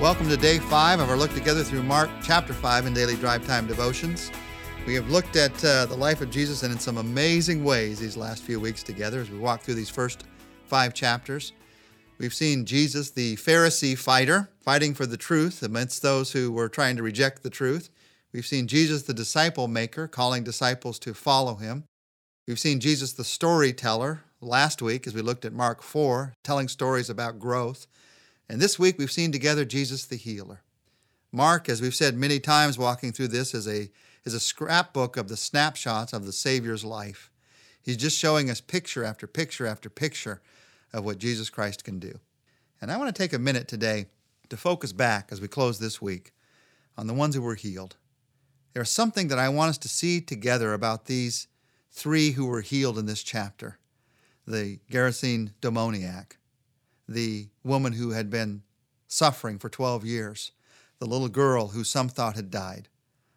Welcome to day five of our look together through Mark chapter five in daily drive time devotions. We have looked at uh, the life of Jesus and in some amazing ways these last few weeks together as we walk through these first five chapters. We've seen Jesus, the Pharisee fighter, fighting for the truth amidst those who were trying to reject the truth. We've seen Jesus, the disciple maker, calling disciples to follow him. We've seen Jesus, the storyteller, last week as we looked at Mark 4, telling stories about growth. And this week we've seen together Jesus the healer. Mark, as we've said many times walking through this, is a, is a scrapbook of the snapshots of the Savior's life. He's just showing us picture after picture after picture of what Jesus Christ can do. And I want to take a minute today to focus back as we close this week on the ones who were healed. There's something that I want us to see together about these three who were healed in this chapter the Gerasene demoniac, the woman who had been suffering for 12 years, the little girl who some thought had died.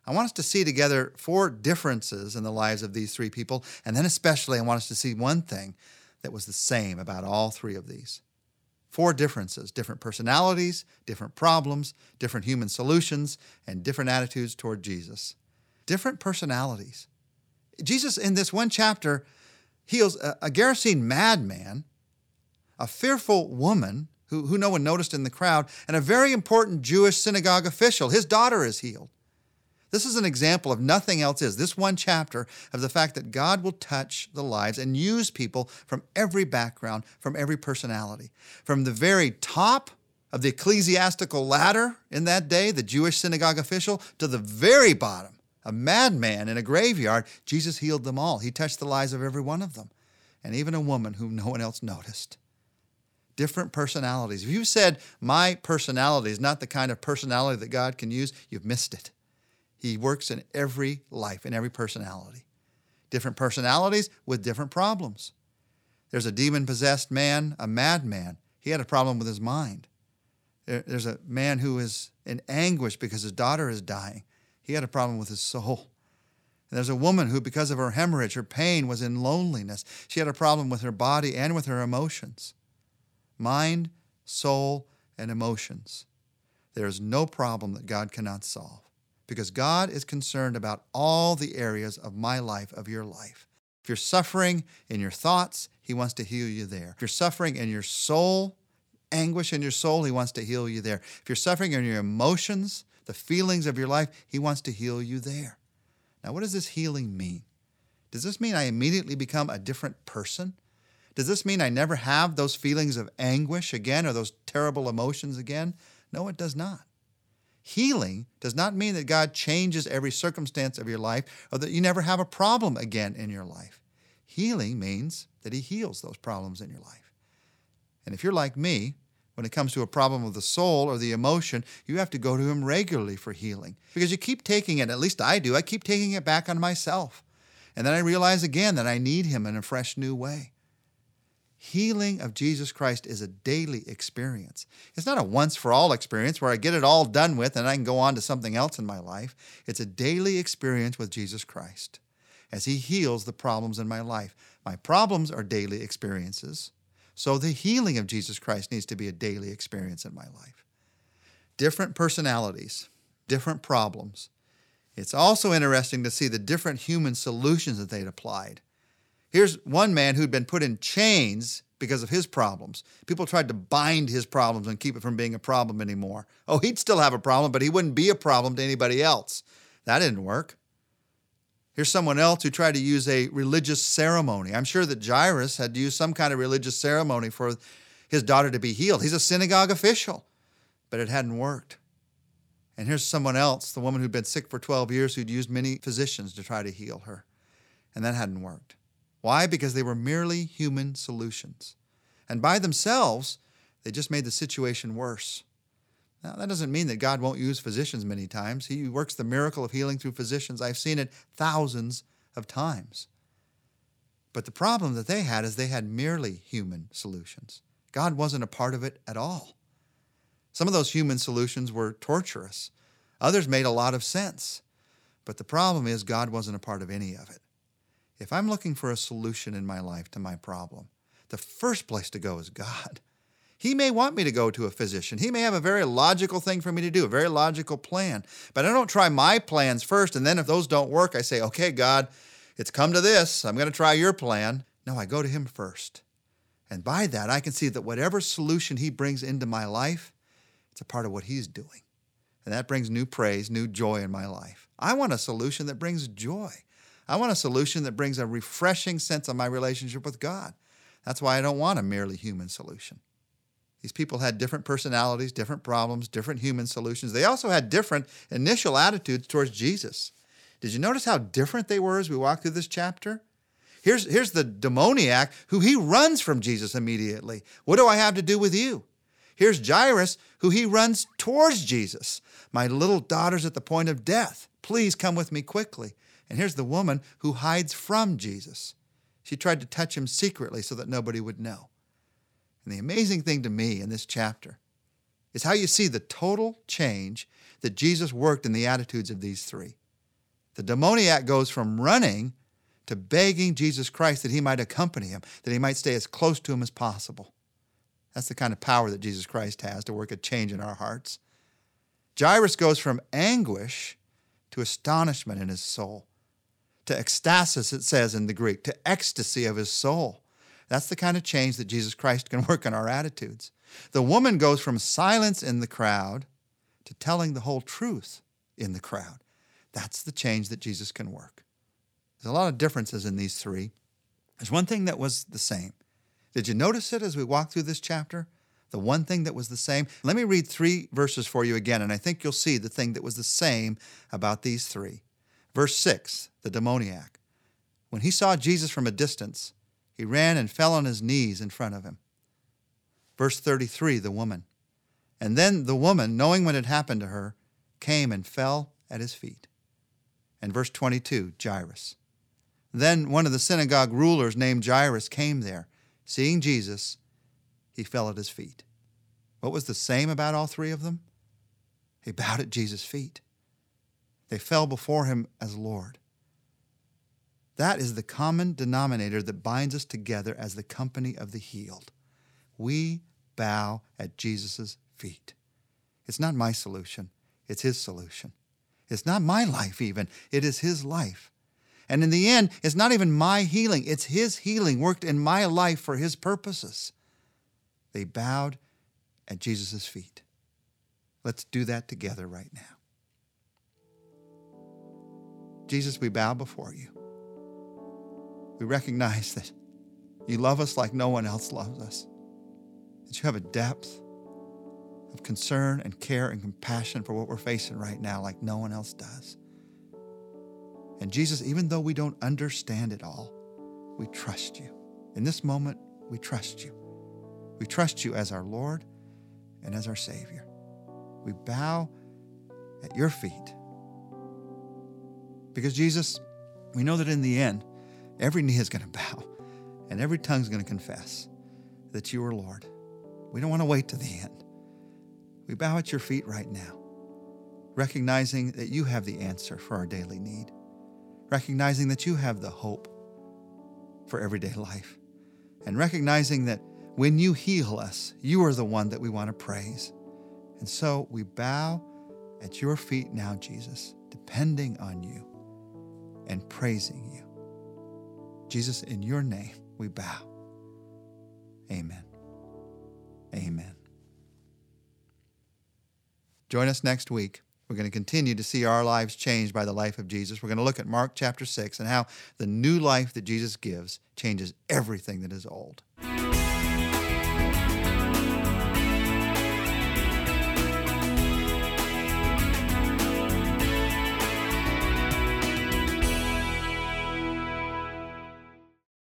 I want us to see together four differences in the lives of these three people, and then especially I want us to see one thing that was the same about all three of these. Four differences different personalities, different problems, different human solutions, and different attitudes toward Jesus. Different personalities. Jesus, in this one chapter, heals a, a Gerasene madman a fearful woman who, who no one noticed in the crowd, and a very important Jewish synagogue official. His daughter is healed. This is an example of nothing else is. This one chapter of the fact that God will touch the lives and use people from every background, from every personality. From the very top of the ecclesiastical ladder in that day, the Jewish synagogue official, to the very bottom, a madman in a graveyard, Jesus healed them all. He touched the lives of every one of them, and even a woman whom no one else noticed different personalities. If you said, My personality is not the kind of personality that God can use, you've missed it. He works in every life, in every personality. Different personalities with different problems. There's a demon possessed man, a madman. He had a problem with his mind. There's a man who is in anguish because his daughter is dying. He had a problem with his soul. And there's a woman who, because of her hemorrhage, her pain was in loneliness. She had a problem with her body and with her emotions mind, soul, and emotions. There is no problem that God cannot solve because God is concerned about all the areas of my life, of your life. If you're suffering in your thoughts, He wants to heal you there. If you're suffering in your soul, anguish in your soul, He wants to heal you there. If you're suffering in your emotions, the feelings of your life, He wants to heal you there. Now, what does this healing mean? Does this mean I immediately become a different person? Does this mean I never have those feelings of anguish again or those terrible emotions again? No, it does not. Healing does not mean that God changes every circumstance of your life or that you never have a problem again in your life. Healing means that He heals those problems in your life. And if you're like me, when it comes to a problem of the soul or the emotion, you have to go to Him regularly for healing because you keep taking it, at least I do, I keep taking it back on myself. And then I realize again that I need Him in a fresh new way. Healing of Jesus Christ is a daily experience. It's not a once for all experience where I get it all done with and I can go on to something else in my life. It's a daily experience with Jesus Christ as He heals the problems in my life. My problems are daily experiences, so the healing of Jesus Christ needs to be a daily experience in my life. Different personalities, different problems. It's also interesting to see the different human solutions that they'd applied. Here's one man who'd been put in chains because of his problems. People tried to bind his problems and keep it from being a problem anymore. Oh, he'd still have a problem, but he wouldn't be a problem to anybody else. That didn't work. Here's someone else who tried to use a religious ceremony. I'm sure that Jairus had to use some kind of religious ceremony for his daughter to be healed. He's a synagogue official, but it hadn't worked. And here's someone else, the woman who'd been sick for 12 years, who'd used many physicians to try to heal her, and that hadn't worked. Why? Because they were merely human solutions. And by themselves, they just made the situation worse. Now, that doesn't mean that God won't use physicians many times. He works the miracle of healing through physicians. I've seen it thousands of times. But the problem that they had is they had merely human solutions. God wasn't a part of it at all. Some of those human solutions were torturous, others made a lot of sense. But the problem is, God wasn't a part of any of it. If I'm looking for a solution in my life to my problem, the first place to go is God. He may want me to go to a physician. He may have a very logical thing for me to do, a very logical plan. But I don't try my plans first. And then if those don't work, I say, okay, God, it's come to this. I'm going to try your plan. No, I go to Him first. And by that, I can see that whatever solution He brings into my life, it's a part of what He's doing. And that brings new praise, new joy in my life. I want a solution that brings joy. I want a solution that brings a refreshing sense of my relationship with God. That's why I don't want a merely human solution. These people had different personalities, different problems, different human solutions. They also had different initial attitudes towards Jesus. Did you notice how different they were as we walk through this chapter? Here's, here's the demoniac who he runs from Jesus immediately. What do I have to do with you? Here's Jairus who he runs towards Jesus. My little daughter's at the point of death. Please come with me quickly. And here's the woman who hides from Jesus. She tried to touch him secretly so that nobody would know. And the amazing thing to me in this chapter is how you see the total change that Jesus worked in the attitudes of these three. The demoniac goes from running to begging Jesus Christ that he might accompany him, that he might stay as close to him as possible. That's the kind of power that Jesus Christ has to work a change in our hearts. Jairus goes from anguish to astonishment in his soul, to ecstasis, it says in the Greek, to ecstasy of his soul. That's the kind of change that Jesus Christ can work in our attitudes. The woman goes from silence in the crowd to telling the whole truth in the crowd. That's the change that Jesus can work. There's a lot of differences in these three. There's one thing that was the same. Did you notice it as we walk through this chapter? The one thing that was the same? Let me read three verses for you again, and I think you'll see the thing that was the same about these three. Verse 6, the demoniac. When he saw Jesus from a distance, he ran and fell on his knees in front of him. Verse 33, the woman. And then the woman, knowing what had happened to her, came and fell at his feet. And verse 22, Jairus. Then one of the synagogue rulers named Jairus came there. Seeing Jesus, he fell at his feet. What was the same about all three of them? He bowed at Jesus' feet. They fell before him as Lord. That is the common denominator that binds us together as the company of the healed. We bow at Jesus' feet. It's not my solution, it's His solution. It's not my life, even, it is His life. And in the end, it's not even my healing, it's His healing worked in my life for His purposes. They bowed at Jesus' feet. Let's do that together right now. Jesus, we bow before you we recognize that you love us like no one else loves us, that you have a depth of concern and care and compassion for what we're facing right now like no one else does. And Jesus, even though we don't understand it all, we trust you. In this moment, we trust you. We trust you as our Lord and as our Savior. We bow at your feet. Because, Jesus, we know that in the end, Every knee is going to bow and every tongue is going to confess that you are Lord. We don't want to wait to the end. We bow at your feet right now, recognizing that you have the answer for our daily need, recognizing that you have the hope for everyday life, and recognizing that when you heal us, you are the one that we want to praise. And so we bow at your feet now, Jesus, depending on you and praising you. Jesus, in your name we bow. Amen. Amen. Join us next week. We're going to continue to see our lives changed by the life of Jesus. We're going to look at Mark chapter 6 and how the new life that Jesus gives changes everything that is old.